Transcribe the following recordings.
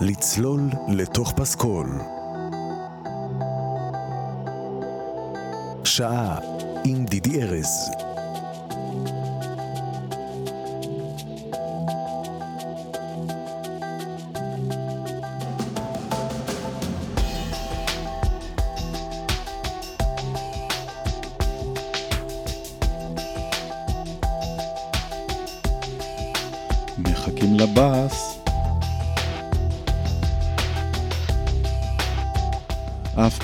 לצלול לתוך פסקול. שעה עם דידי ארז. מחכים לבאס.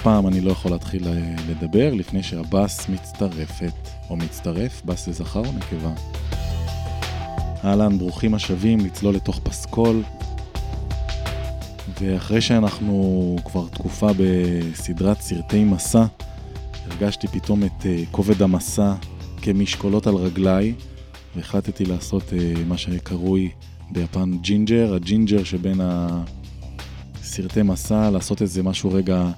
אף פעם אני לא יכול להתחיל אה, לדבר לפני שהבאס מצטרפת, או מצטרף, באס זה זכר או נקבה. אהלן, ברוכים השבים לצלול לתוך פסקול. ואחרי שאנחנו כבר תקופה בסדרת סרטי מסע, הרגשתי פתאום את אה, כובד המסע כמשקולות על רגליי, והחלטתי לעשות אה, מה שקרוי ביפן ג'ינג'ר, הג'ינג'ר שבין הסרטי מסע, לעשות איזה משהו רגע,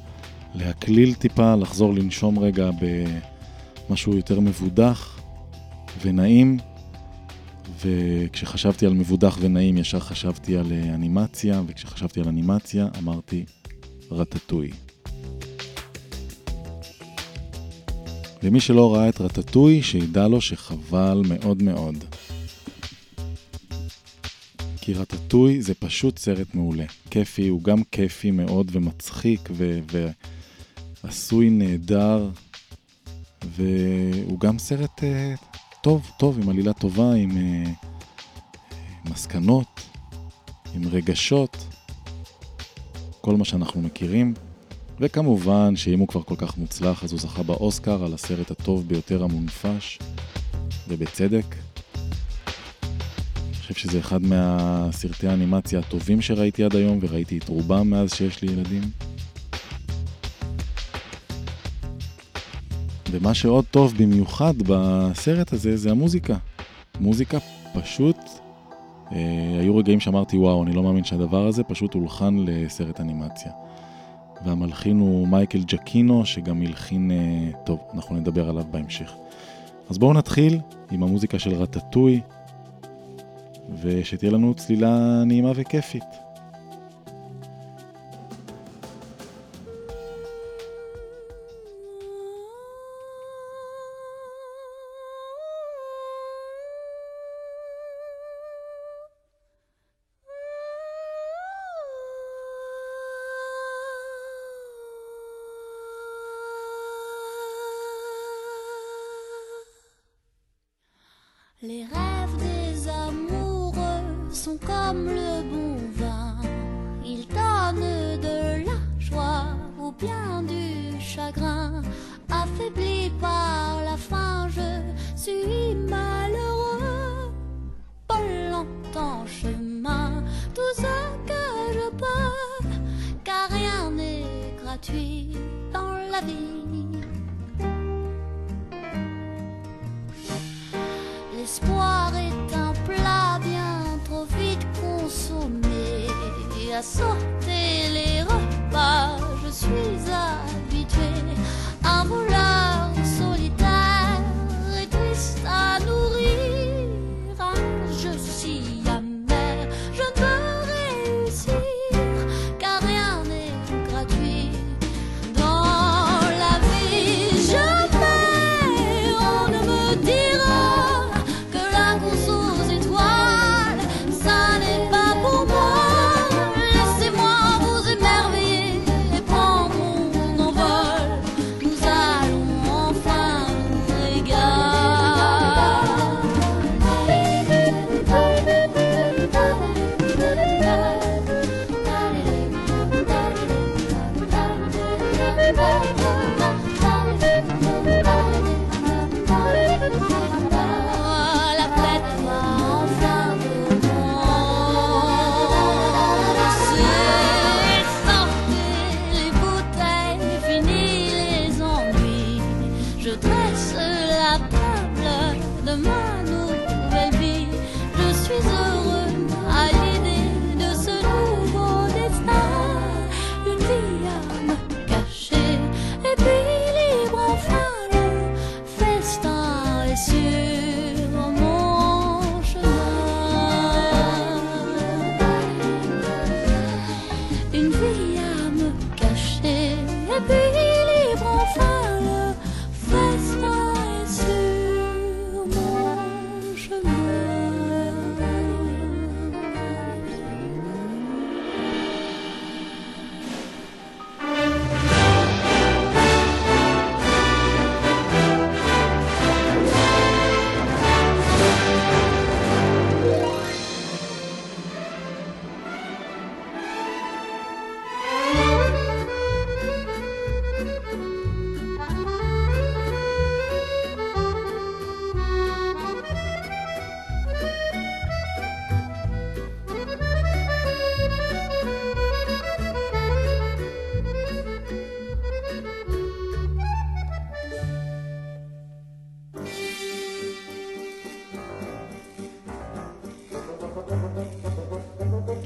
להקליל טיפה, לחזור לנשום רגע במשהו יותר מבודח ונעים. וכשחשבתי על מבודח ונעים, ישר חשבתי על אה, אנימציה, וכשחשבתי על אנימציה, אמרתי רטטוי. ומי שלא ראה את רטטוי, שידע לו שחבל מאוד מאוד. כי רטטוי זה פשוט סרט מעולה. כיפי, הוא גם כיפי מאוד ומצחיק ו- ועשוי נהדר, והוא גם סרט uh, טוב, טוב, עם עלילה טובה, עם uh, מסקנות, עם רגשות, כל מה שאנחנו מכירים. וכמובן שאם הוא כבר כל כך מוצלח, אז הוא זכה באוסקר על הסרט הטוב ביותר המונפש, ובצדק. אני חושב שזה אחד מהסרטי האנימציה הטובים שראיתי עד היום, וראיתי את רובם מאז שיש לי ילדים. ומה שעוד טוב במיוחד בסרט הזה זה המוזיקה. מוזיקה פשוט, אה, היו רגעים שאמרתי וואו, אני לא מאמין שהדבר הזה פשוט הולחן לסרט אנימציה. והמלחין הוא מייקל ג'קינו, שגם הלחין, אה, טוב, אנחנו נדבר עליו בהמשך. אז בואו נתחיל עם המוזיקה של רטטוי, ושתהיה לנו צלילה נעימה וכיפית.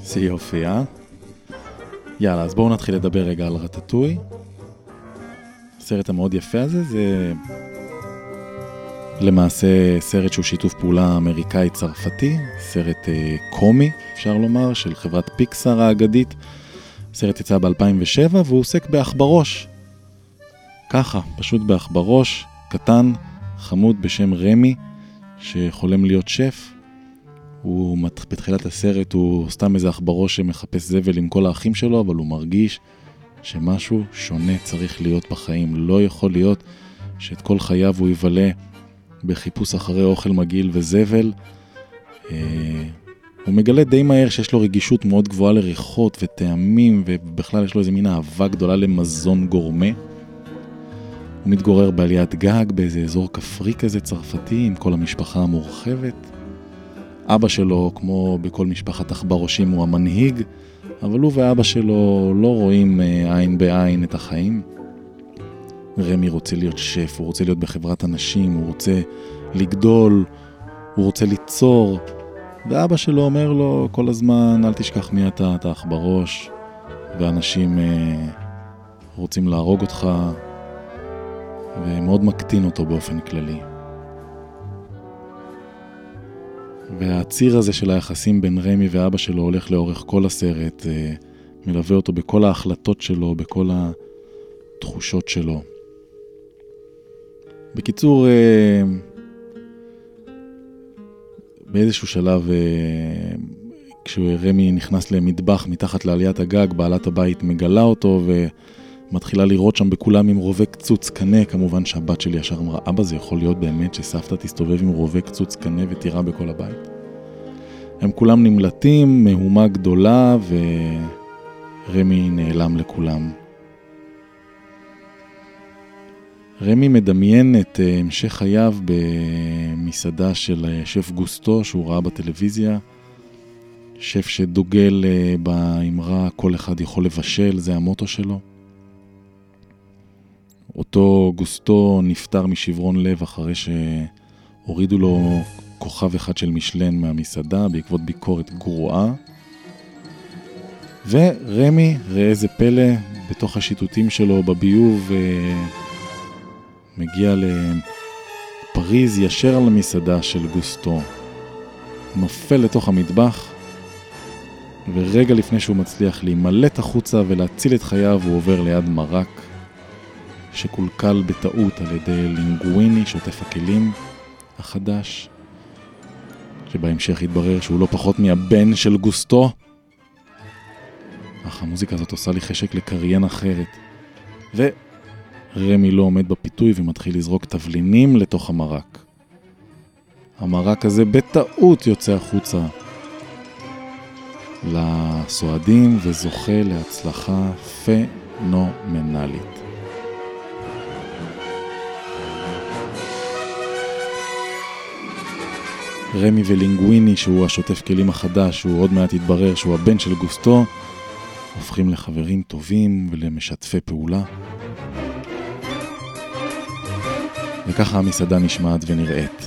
איזה יופי, אה? יאללה, אז בואו נתחיל לדבר רגע על רטטוי. הסרט המאוד יפה הזה זה למעשה סרט שהוא שיתוף פעולה אמריקאי-צרפתי, סרט אה, קומי, אפשר לומר, של חברת פיקסאר האגדית. הסרט יצא ב-2007 והוא עוסק בעכברוש. ככה, פשוט בעכברוש, קטן, חמוד בשם רמי, שחולם להיות שף. הוא, בתחילת הסרט הוא סתם איזה עכברוש שמחפש זבל עם כל האחים שלו, אבל הוא מרגיש שמשהו שונה צריך להיות בחיים. לא יכול להיות שאת כל חייו הוא יבלה בחיפוש אחרי אוכל מגעיל וזבל. אה, הוא מגלה די מהר שיש לו רגישות מאוד גבוהה לריחות וטעמים, ובכלל יש לו איזה מין אהבה גדולה למזון גורמה. הוא מתגורר בעליית גג באיזה אזור כפרי כזה צרפתי עם כל המשפחה המורחבת. אבא שלו, כמו בכל משפחת עכברושים, הוא המנהיג, אבל הוא ואבא שלו לא רואים אה, עין בעין את החיים. רמי רוצה להיות שף, הוא רוצה להיות בחברת אנשים, הוא רוצה לגדול, הוא רוצה ליצור, ואבא שלו אומר לו כל הזמן, אל תשכח מי אתה, אתה עכברוש, ואנשים אה, רוצים להרוג אותך, ומאוד מקטין אותו באופן כללי. והציר הזה של היחסים בין רמי ואבא שלו הולך לאורך כל הסרט, אה, מלווה אותו בכל ההחלטות שלו, בכל התחושות שלו. בקיצור, אה, באיזשהו שלב, אה, כשרמי נכנס למטבח מתחת לעליית הגג, בעלת הבית מגלה אותו ומתחילה לראות שם בכולם עם רובה קצוץ קנה. כמובן שהבת שלי ישר אמרה, אבא, זה יכול להיות באמת שסבתא תסתובב עם רובה קצוץ קנה ותירה בכל הבית? הם כולם נמלטים, מהומה גדולה, ורמי נעלם לכולם. רמי מדמיין את אה, המשך חייו במסעדה של אה, שף גוסטו שהוא ראה בטלוויזיה. שף שדוגל אה, באמרה כל אחד יכול לבשל, זה המוטו שלו. אותו גוסטו נפטר משברון לב אחרי שהורידו לו כוכב אחד של משלן מהמסעדה בעקבות ביקורת גרועה. ורמי, ראה איזה פלא, בתוך השיטוטים שלו בביוב מגיע לפריז ישר למסעדה של גוסטו, נופל לתוך המטבח, ורגע לפני שהוא מצליח להימלט החוצה ולהציל את חייו, הוא עובר ליד מרק שקולקל בטעות על ידי לינגוויני, שוטף הכלים החדש, שבהמשך התברר שהוא לא פחות מהבן של גוסטו. אך המוזיקה הזאת עושה לי חשק לקריין אחרת. ו... רמי לא עומד בפיתוי ומתחיל לזרוק תבלינים לתוך המרק. המרק הזה בטעות יוצא החוצה לסועדים וזוכה להצלחה פנומנלית. רמי ולינגוויני, שהוא השוטף כלים החדש, שהוא עוד מעט יתברר שהוא הבן של גוסטו, הופכים לחברים טובים ולמשתפי פעולה. וככה המסעדה נשמעת ונראית.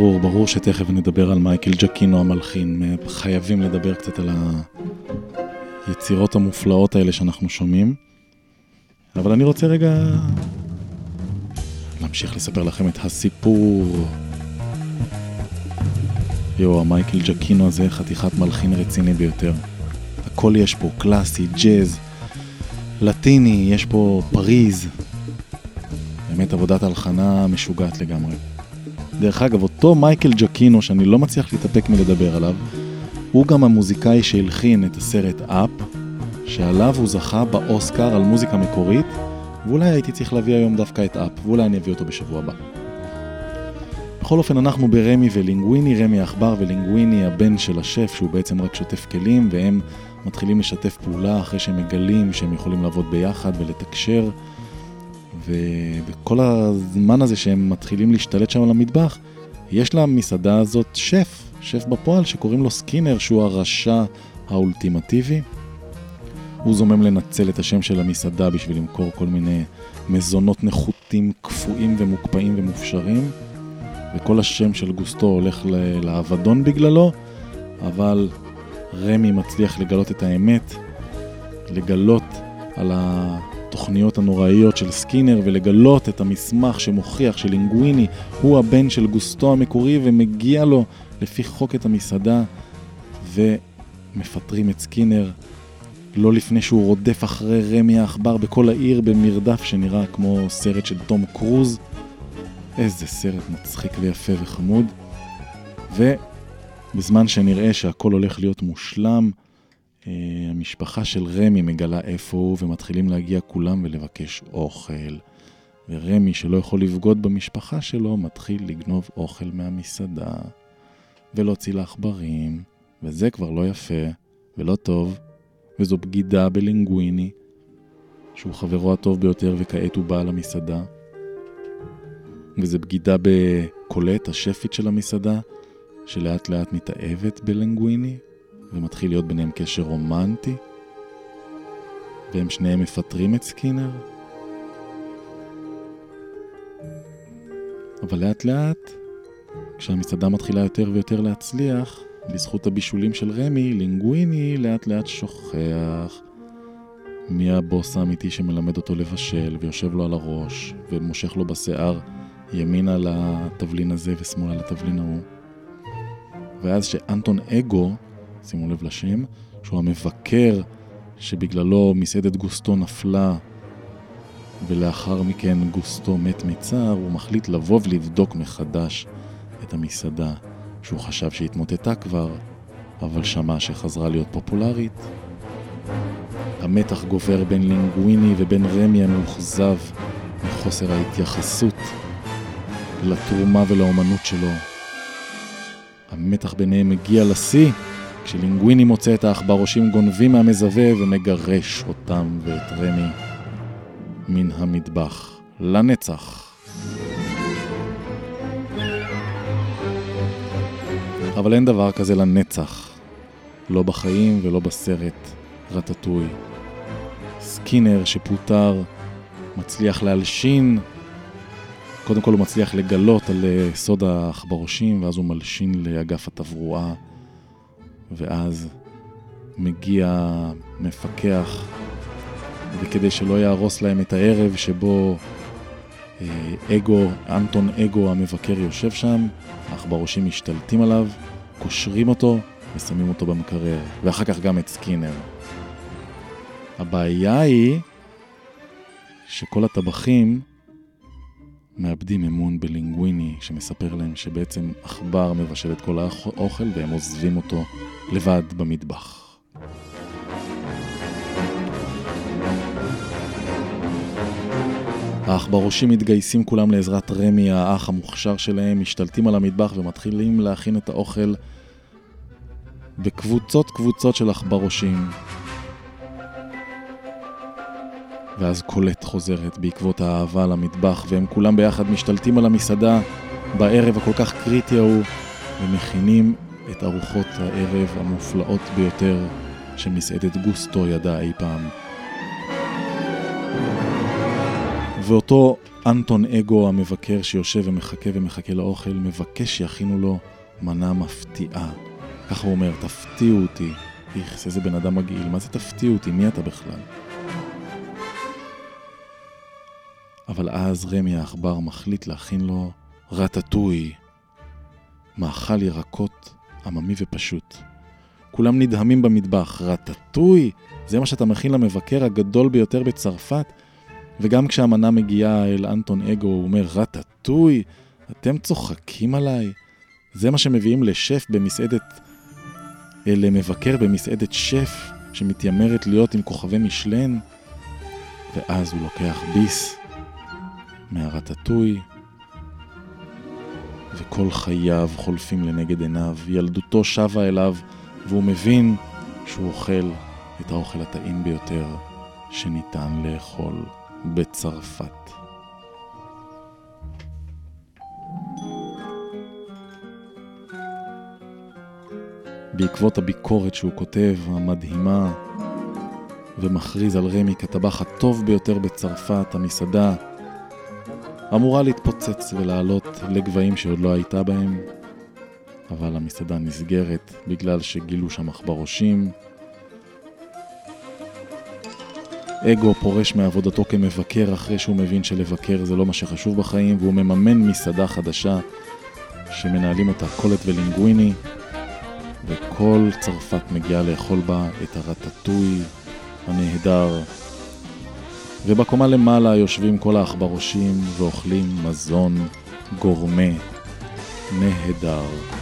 ברור, ברור שתכף נדבר על מייקל ג'קינו המלחין. חייבים לדבר קצת על היצירות המופלאות האלה שאנחנו שומעים. אבל אני רוצה רגע להמשיך לספר לכם את הסיפור. יואו, המייקל ג'קינו הזה חתיכת מלחין רציני ביותר. הכל יש פה, קלאסי, ג'אז, לטיני, יש פה פריז. באמת עבודת הלחנה משוגעת לגמרי. דרך אגב, אותו מייקל ג'קינו, שאני לא מצליח להתאפק מלדבר עליו, הוא גם המוזיקאי שהלחין את הסרט אפ, שעליו הוא זכה באוסקר על מוזיקה מקורית, ואולי הייתי צריך להביא היום דווקא את אפ, ואולי אני אביא אותו בשבוע הבא. בכל אופן, אנחנו ברמי ולינגוויני, רמי העכבר ולינגוויני, הבן של השף, שהוא בעצם רק שוטף כלים, והם מתחילים לשתף פעולה אחרי שהם מגלים שהם יכולים לעבוד ביחד ולתקשר. ובכל הזמן הזה שהם מתחילים להשתלט שם על המטבח, יש למסעדה הזאת שף, שף בפועל, שקוראים לו סקינר, שהוא הרשע האולטימטיבי. הוא זומם לנצל את השם של המסעדה בשביל למכור כל מיני מזונות נחותים, קפואים ומוקפאים ומופשרים. וכל השם של גוסטו הולך לאבדון בגללו, אבל רמי מצליח לגלות את האמת, לגלות על התוכניות הנוראיות של סקינר ולגלות את המסמך שמוכיח שלינגוויני הוא הבן של גוסטו המקורי ומגיע לו לפי חוק את המסעדה ומפטרים את סקינר לא לפני שהוא רודף אחרי רמי העכבר בכל העיר במרדף שנראה כמו סרט של תום קרוז. איזה סרט מצחיק ויפה וחמוד. ובזמן שנראה שהכל הולך להיות מושלם, המשפחה של רמי מגלה איפה הוא ומתחילים להגיע כולם ולבקש אוכל. ורמי, שלא יכול לבגוד במשפחה שלו, מתחיל לגנוב אוכל מהמסעדה ולהוציא לעכברים, וזה כבר לא יפה ולא טוב, וזו בגידה בלינגוויני, שהוא חברו הטוב ביותר וכעת הוא בעל המסעדה. וזה בגידה בקולט, השפית של המסעדה, שלאט לאט מתאהבת בלנגוויני, ומתחיל להיות ביניהם קשר רומנטי, והם שניהם מפטרים את סקינר. אבל לאט לאט, כשהמסעדה מתחילה יותר ויותר להצליח, בזכות הבישולים של רמי, לינגוויני לאט לאט שוכח מי הבוס האמיתי שמלמד אותו לבשל ויושב לו על הראש ומושך לו בשיער ימינה לתבלין הזה ושמאלה לתבלין ההוא. ואז שאנטון אגו, שימו לב לשם, שהוא המבקר שבגללו מסעדת גוסטו נפלה ולאחר מכן גוסטו מת מצער, הוא מחליט לבוא ולבדוק מחדש את המסעדה שהוא חשב שהתמוטטה כבר, אבל שמע שחזרה להיות פופולרית. המתח גובר בין לינגוויני ובין רמי המאוכזב מחוסר ההתייחסות לתרומה ולאומנות שלו. המתח ביניהם מגיע לשיא כשלינגוויני מוצא את העכברושים גונבים מהמזווה ומגרש אותם ואת רמי מן המטבח. לנצח. אבל אין דבר כזה לנצח. לא בחיים ולא בסרט רטטוי. סקינר שפוטר מצליח להלשין קודם כל הוא מצליח לגלות על אה, סוד העכברושים, ואז הוא מלשין לאגף התברואה, ואז מגיע מפקח, וכדי שלא יהרוס להם את הערב שבו אה, אגו, אנטון אגו המבקר יושב שם, העכברושים משתלטים עליו, קושרים אותו ושמים אותו במקרר, ואחר כך גם את סקינר. הבעיה היא שכל הטבחים מאבדים אמון בלינגוויני שמספר להם שבעצם עכבר מבשל את כל האוכל והם עוזבים אותו לבד במטבח. העכברושים מתגייסים כולם לעזרת רמי, האח המוכשר שלהם, משתלטים על המטבח ומתחילים להכין את האוכל בקבוצות קבוצות של עכברושים. ואז קולט חוזרת בעקבות האהבה למטבח, והם כולם ביחד משתלטים על המסעדה בערב הכל כך קריטי ההוא, ומכינים את ארוחות הערב המופלאות ביותר שמסעדת גוסטו ידעה אי פעם. ואותו אנטון אגו המבקר שיושב ומחכה ומחכה לאוכל, מבקש שיכינו לו מנה מפתיעה. ככה הוא אומר, תפתיעו אותי. איכס, איזה בן אדם מגעיל, מה זה תפתיעו אותי? מי אתה בכלל? אבל אז רמי העכבר מחליט להכין לו רטטוי, מאכל ירקות עממי ופשוט. כולם נדהמים במטבח, רטטוי? זה מה שאתה מכין למבקר הגדול ביותר בצרפת? וגם כשהמנה מגיעה אל אנטון אגו, הוא אומר, רטטוי? אתם צוחקים עליי? זה מה שמביאים לשף במסעדת, אה, למבקר במסעדת שף שמתיימרת להיות עם כוכבי משלן? ואז הוא לוקח ביס מהרטטוי, וכל חייו חולפים לנגד עיניו, ילדותו שבה אליו, והוא מבין שהוא אוכל את האוכל הטעים ביותר שניתן לאכול בצרפת. בעקבות הביקורת שהוא כותב, המדהימה, ומכריז על רמי כטבח הטוב ביותר בצרפת, המסעדה אמורה להתפוצץ ולעלות לגבהים שעוד לא הייתה בהם, אבל המסעדה נסגרת בגלל שגילו שם עכברושים. אגו פורש מעבודתו כמבקר אחרי שהוא מבין שלבקר זה לא מה שחשוב בחיים, והוא מממן מסעדה חדשה שמנהלים אותה קולט ולינגוויני, וכל צרפת מגיעה לאכול בה את הרטטוי הנהדר ובקומה למעלה יושבים כל העכברושים ואוכלים מזון גורמה נהדר.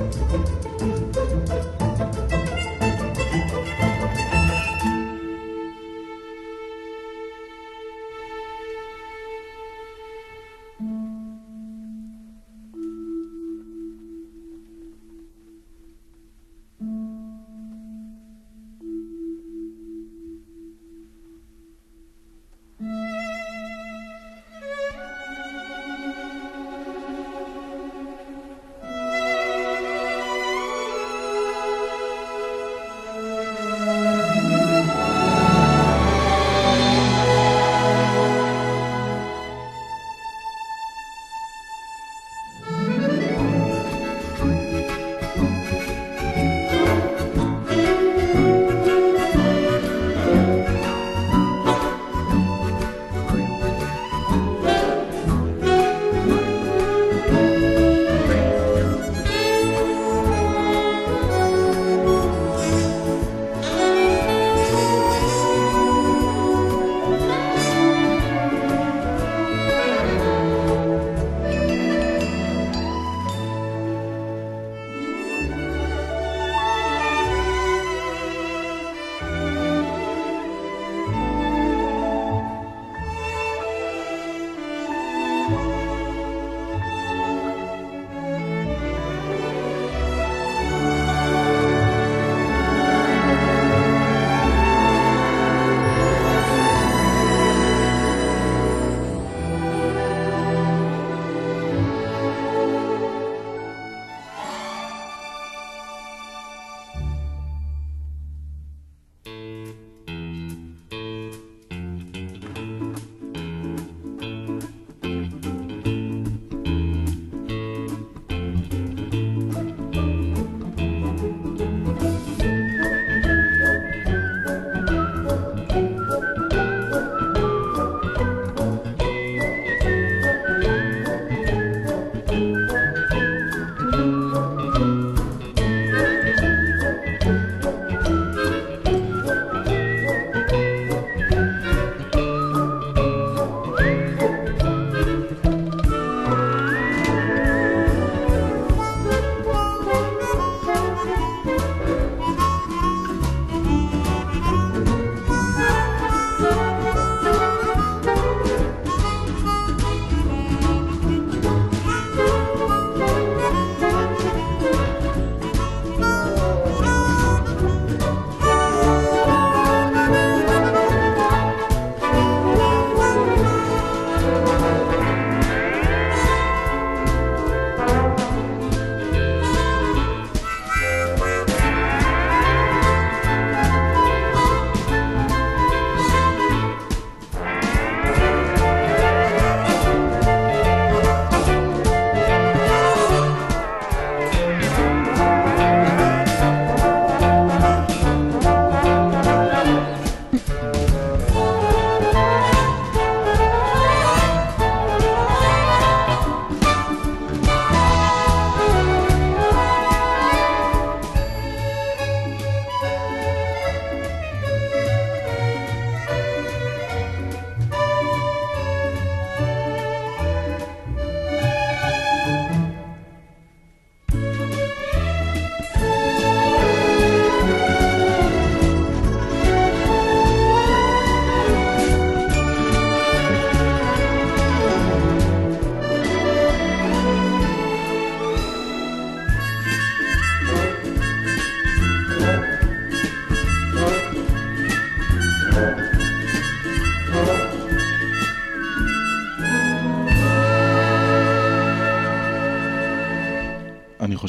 Música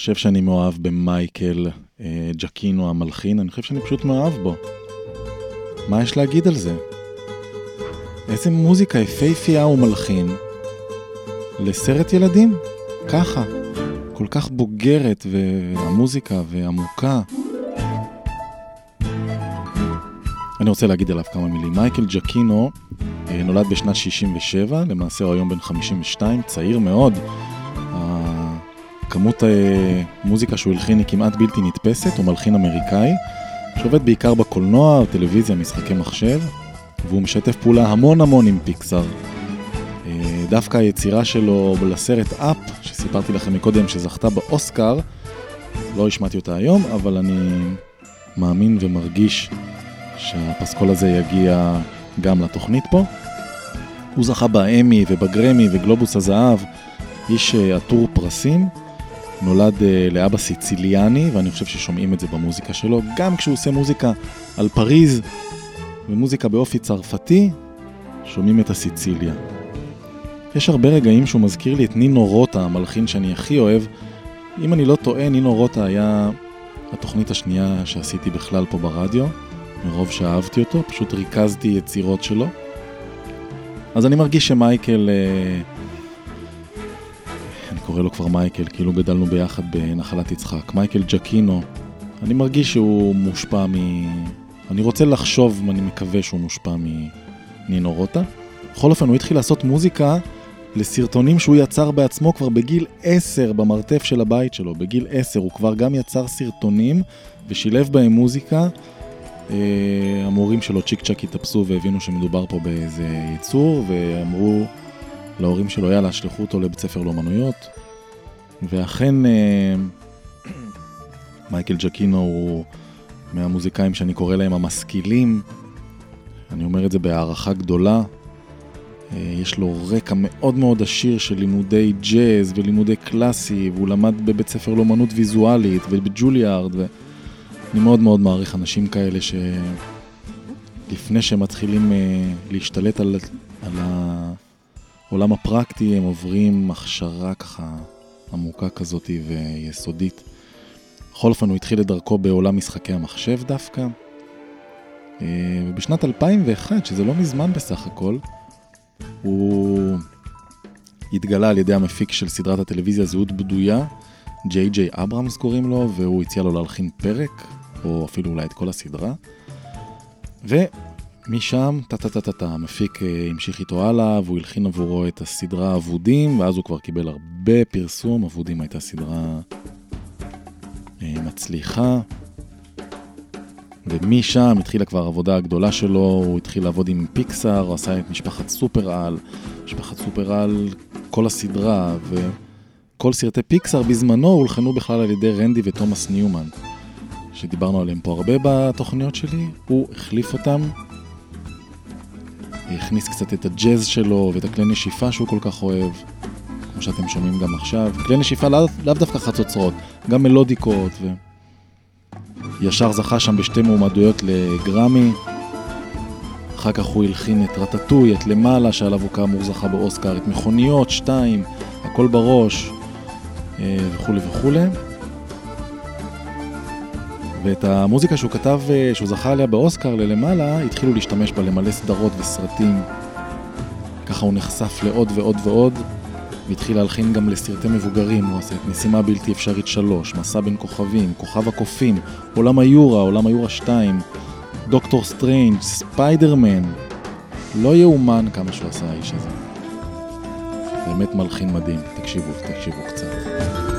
חושב שאני מאוהב במייקל אה, ג'קינו המלחין, אני חושב שאני פשוט מאוהב בו. מה יש להגיד על זה? איזה מוזיקה יפהפייה הוא מלחין לסרט ילדים, ככה, כל כך בוגרת והמוזיקה ועמוקה. אני רוצה להגיד עליו כמה מילים. מייקל ג'קינו אה, נולד בשנת 67, למעשה הוא היום בן 52, צעיר מאוד. כמות המוזיקה שהוא הלחין היא כמעט בלתי נתפסת, הוא מלחין אמריקאי, שעובד בעיקר בקולנוע, טלוויזיה, משחקי מחשב, והוא משתף פעולה המון המון עם פיקסאר. אה, דווקא היצירה שלו לסרט אפ, שסיפרתי לכם מקודם שזכתה באוסקר, לא השמעתי אותה היום, אבל אני מאמין ומרגיש שהפסקול הזה יגיע גם לתוכנית פה. הוא זכה באמי ובגרמי וגלובוס הזהב, איש אה, עטור פרסים, נולד אה, לאבא סיציליאני, ואני חושב ששומעים את זה במוזיקה שלו, גם כשהוא עושה מוזיקה על פריז ומוזיקה באופי צרפתי, שומעים את הסיציליה. יש הרבה רגעים שהוא מזכיר לי את נינו רוטה, המלחין שאני הכי אוהב. אם אני לא טועה, נינו רוטה היה התוכנית השנייה שעשיתי בכלל פה ברדיו, מרוב שאהבתי אותו, פשוט ריכזתי יצירות שלו. אז אני מרגיש שמייקל, אה, קורא לו כבר מייקל, כאילו גדלנו ביחד בנחלת יצחק, מייקל ג'קינו, אני מרגיש שהוא מושפע מ... אני רוצה לחשוב, אני מקווה שהוא מושפע מנינו רוטה. בכל אופן, הוא התחיל לעשות מוזיקה לסרטונים שהוא יצר בעצמו כבר בגיל 10 במרתף של הבית שלו. בגיל 10 הוא כבר גם יצר סרטונים ושילב בהם מוזיקה. אה, המורים שלו צ'יק צ'אק התאפסו והבינו שמדובר פה באיזה יצור, ואמרו להורים שלו, יאללה, שלחו אותו לבית ספר לאומנויות. ואכן, אה, מייקל ג'קינו הוא מהמוזיקאים שאני קורא להם המשכילים. אני אומר את זה בהערכה גדולה. אה, יש לו רקע מאוד מאוד עשיר של לימודי ג'אז ולימודי קלאסי, והוא למד בבית ספר לאומנות ויזואלית ובג'וליארד, ואני מאוד מאוד מעריך אנשים כאלה שלפני שהם מתחילים אה, להשתלט על, על העולם הפרקטי, הם עוברים הכשרה ככה עמוקה כזאת ויסודית. בכל אופן, הוא התחיל את דרכו בעולם משחקי המחשב דווקא. אה, ובשנת 2001, שזה לא מזמן בסך הכל, הוא התגלה על ידי המפיק של סדרת הטלוויזיה זהות בדויה, ג'יי ג'יי אברהמס קוראים לו, והוא הציע לו להלחין פרק, או אפילו אולי את כל הסדרה. ומשם, טה-טה-טה-טה, המפיק אה, המשיך איתו הלאה, והוא הלחין עבורו את הסדרה אבודים, ואז הוא כבר קיבל הרבה פרסום, אבודים הייתה סדרה אה, מצליחה. ומשם התחילה כבר העבודה הגדולה שלו, הוא התחיל לעבוד עם פיקסאר, הוא עשה את משפחת סופר-על, משפחת סופר-על, כל הסדרה, וכל סרטי פיקסאר בזמנו הולחנו בכלל על ידי רנדי ותומאס ניומן, שדיברנו עליהם פה הרבה בתוכניות שלי, הוא החליף אותם, הכניס קצת את הג'אז שלו ואת הכלי נשיפה שהוא כל כך אוהב, כמו שאתם שומעים גם עכשיו. כלי נשיפה לאו לא דווקא חצוצרות, גם מלודיקות ו... ישר זכה שם בשתי מועמדויות לגרמי. אחר כך הוא הלחין את רטטוי, את למעלה, שעליו הוא כאמור זכה באוסקר, את מכוניות, שתיים, הכל בראש, אה, וכולי וכולי. ואת המוזיקה שהוא כתב, אה, שהוא זכה עליה באוסקר ללמעלה, התחילו להשתמש בה למלא סדרות וסרטים. ככה הוא נחשף לעוד ועוד ועוד. והתחיל להלחין גם לסרטי מבוגרים, הוא עושה את משימה בלתי אפשרית 3, מסע בין כוכבים, כוכב הקופים, עולם היורה, עולם היורה 2, דוקטור סטריינג', ספיידרמן. לא יאומן כמה שהוא עשה האיש הזה. באמת מלחין מדהים, תקשיבו, תקשיבו קצת.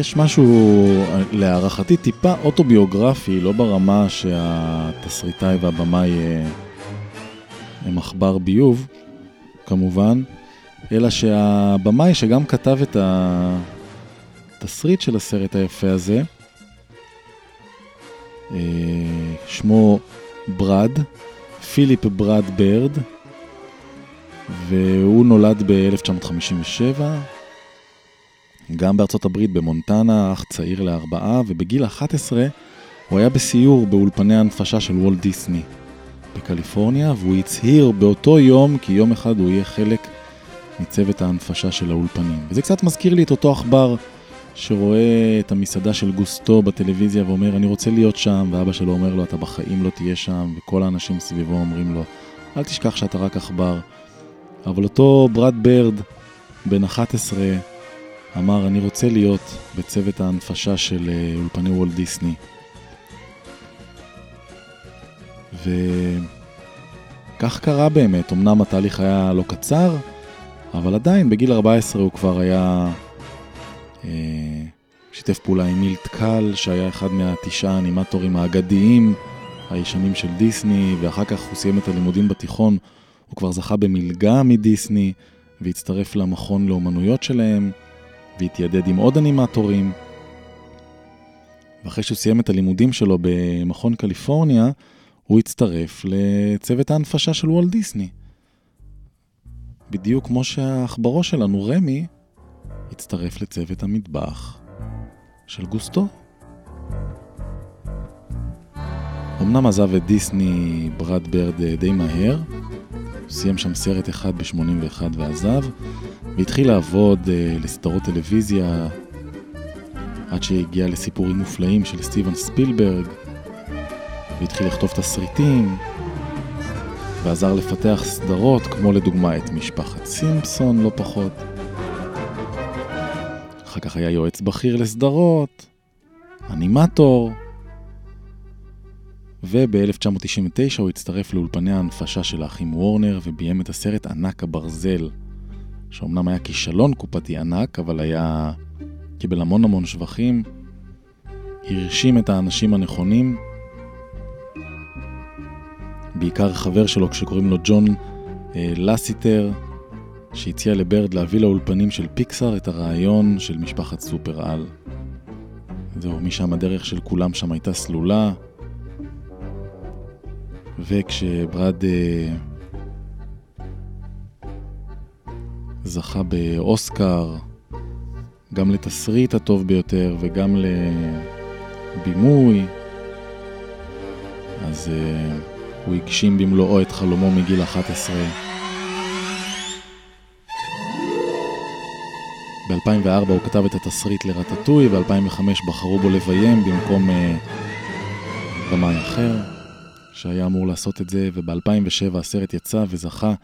יש משהו, להערכתי, טיפה אוטוביוגרפי, לא ברמה שהתסריטאי והבמאי אה, הם עכבר ביוב, כמובן, אלא שהבמאי שגם כתב את התסריט של הסרט היפה הזה, אה, שמו ברד, פיליפ ברד ברד, והוא נולד ב-1957. גם בארצות הברית, במונטנה, אח צעיר לארבעה, ובגיל 11 הוא היה בסיור באולפני הנפשה של וולט דיסני בקליפורניה, והוא הצהיר באותו יום כי יום אחד הוא יהיה חלק מצוות ההנפשה של האולפנים. וזה קצת מזכיר לי את אותו עכבר שרואה את המסעדה של גוסטו בטלוויזיה ואומר, אני רוצה להיות שם, ואבא שלו אומר לו, אתה בחיים לא תהיה שם, וכל האנשים סביבו אומרים לו, אל תשכח שאתה רק עכבר. אבל אותו ברד ברד, בן 11, אמר, אני רוצה להיות בצוות ההנפשה של אה, אולפני וולט דיסני. וכך קרה באמת, אמנם התהליך היה לא קצר, אבל עדיין בגיל 14 הוא כבר היה... אה, שיתף פעולה עם מילט קל, שהיה אחד מהתשעה האנימטורים האגדיים הישנים של דיסני, ואחר כך הוא סיים את הלימודים בתיכון, הוא כבר זכה במלגה מדיסני, והצטרף למכון לאומנויות שלהם. והתיידד עם עוד אנימטורים. ואחרי שהוא סיים את הלימודים שלו במכון קליפורניה, הוא הצטרף לצוות ההנפשה של וולט דיסני. בדיוק כמו שהעכברו שלנו, רמי, הצטרף לצוות המטבח של גוסטו. אמנם עזב את דיסני ברד ברד די מהר, סיים שם סרט אחד ב-81 ועזב, והתחיל לעבוד uh, לסדרות טלוויזיה עד שהגיע לסיפורים מופלאים של סטיבן ספילברג, והתחיל לכתוב תסריטים, ועזר לפתח סדרות כמו לדוגמה את משפחת סימפסון לא פחות. אחר כך היה יועץ בכיר לסדרות, אנימטור, וב-1999 הוא הצטרף לאולפני ההנפשה של האחים וורנר וביים את הסרט ענק הברזל, שאומנם היה כישלון קופתי ענק, אבל היה... קיבל המון המון שבחים, הרשים את האנשים הנכונים, בעיקר חבר שלו כשקוראים לו ג'ון אה, לסיטר, שהציע לברד להביא לאולפנים של פיקסאר את הרעיון של משפחת סופר על. זהו, משם הדרך של כולם שם הייתה סלולה, וכשברד אה, זכה באוסקר, גם לתסריט הטוב ביותר וגם לבימוי, אז אה, הוא הגשים במלואו את חלומו מגיל 11. ב-2004 הוא כתב את התסריט לרטטוי, ב-2005 בחרו בו לביים במקום אה, במאי אחר, שהיה אמור לעשות את זה, וב-2007 הסרט יצא וזכה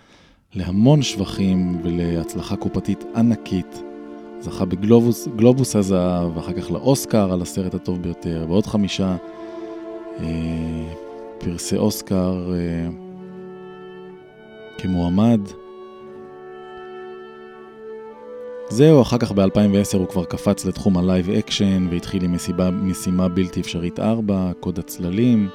להמון שבחים ולהצלחה קופתית ענקית. זכה בגלובוס הזהב, ואחר כך לאוסקר על הסרט הטוב ביותר, ועוד חמישה אה, פרסי אוסקר אה, כמועמד. זהו, אחר כך ב-2010 הוא כבר קפץ לתחום ה live action והתחיל עם מסיבה, משימה בלתי אפשרית 4, קוד הצללים.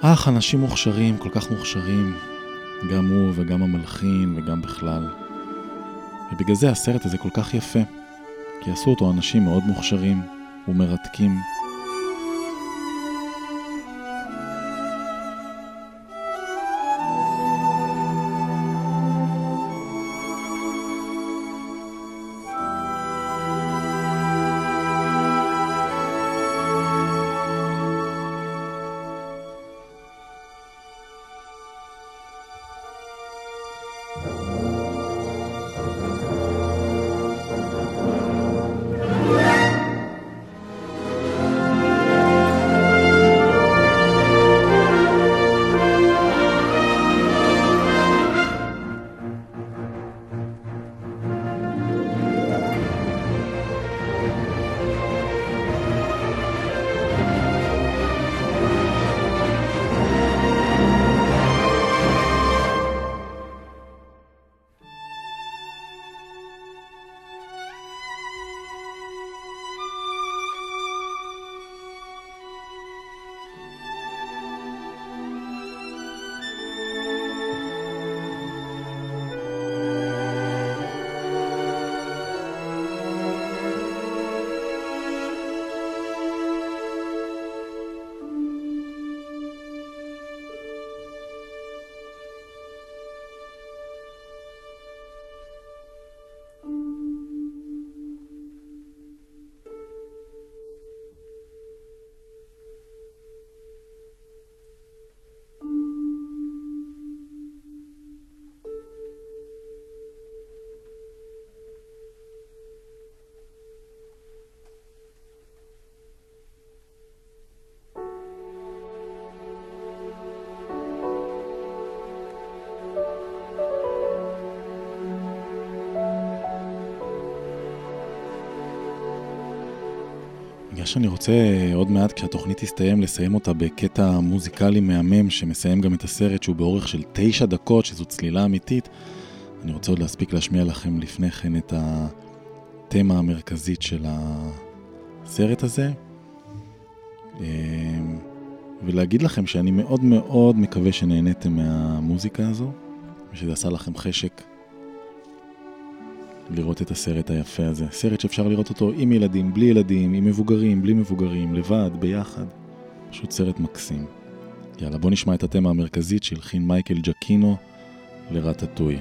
אך, אנשים מוכשרים, כל כך מוכשרים, גם הוא וגם המלחין וגם בכלל. ובגלל זה הסרט הזה כל כך יפה, כי עשו אותו אנשים מאוד מוכשרים ומרתקים. שאני רוצה עוד מעט, כשהתוכנית תסתיים, לסיים אותה בקטע מוזיקלי מהמם שמסיים גם את הסרט שהוא באורך של תשע דקות, שזו צלילה אמיתית. אני רוצה עוד להספיק להשמיע לכם לפני כן את התמה המרכזית של הסרט הזה. אמ, ולהגיד לכם שאני מאוד מאוד מקווה שנהניתם מהמוזיקה הזו, ושזה עשה לכם חשק לראות את הסרט היפה הזה. סרט שאפשר לראות אותו עם ילדים, בלי ילדים, עם מבוגרים, בלי מבוגרים, לבד, ביחד. פשוט סרט מקסים. יאללה, בוא נשמע את התמה המרכזית שהלחין מייקל ג'קינו לרטטוי.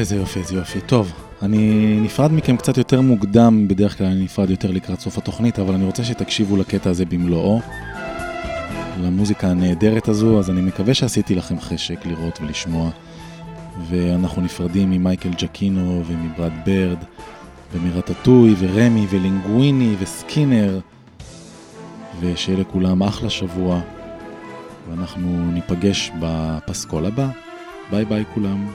איזה יופי, איזה יופי. טוב, אני נפרד מכם קצת יותר מוקדם, בדרך כלל אני נפרד יותר לקראת סוף התוכנית, אבל אני רוצה שתקשיבו לקטע הזה במלואו, למוזיקה הנהדרת הזו, אז אני מקווה שעשיתי לכם חשק לראות ולשמוע. ואנחנו נפרדים ממייקל ג'קינו ומברד ברד ומרטטוי ורמי ולינגוויני וסקינר ושיהיה לכולם אחלה שבוע ואנחנו ניפגש בפסקול הבא. ביי ביי כולם.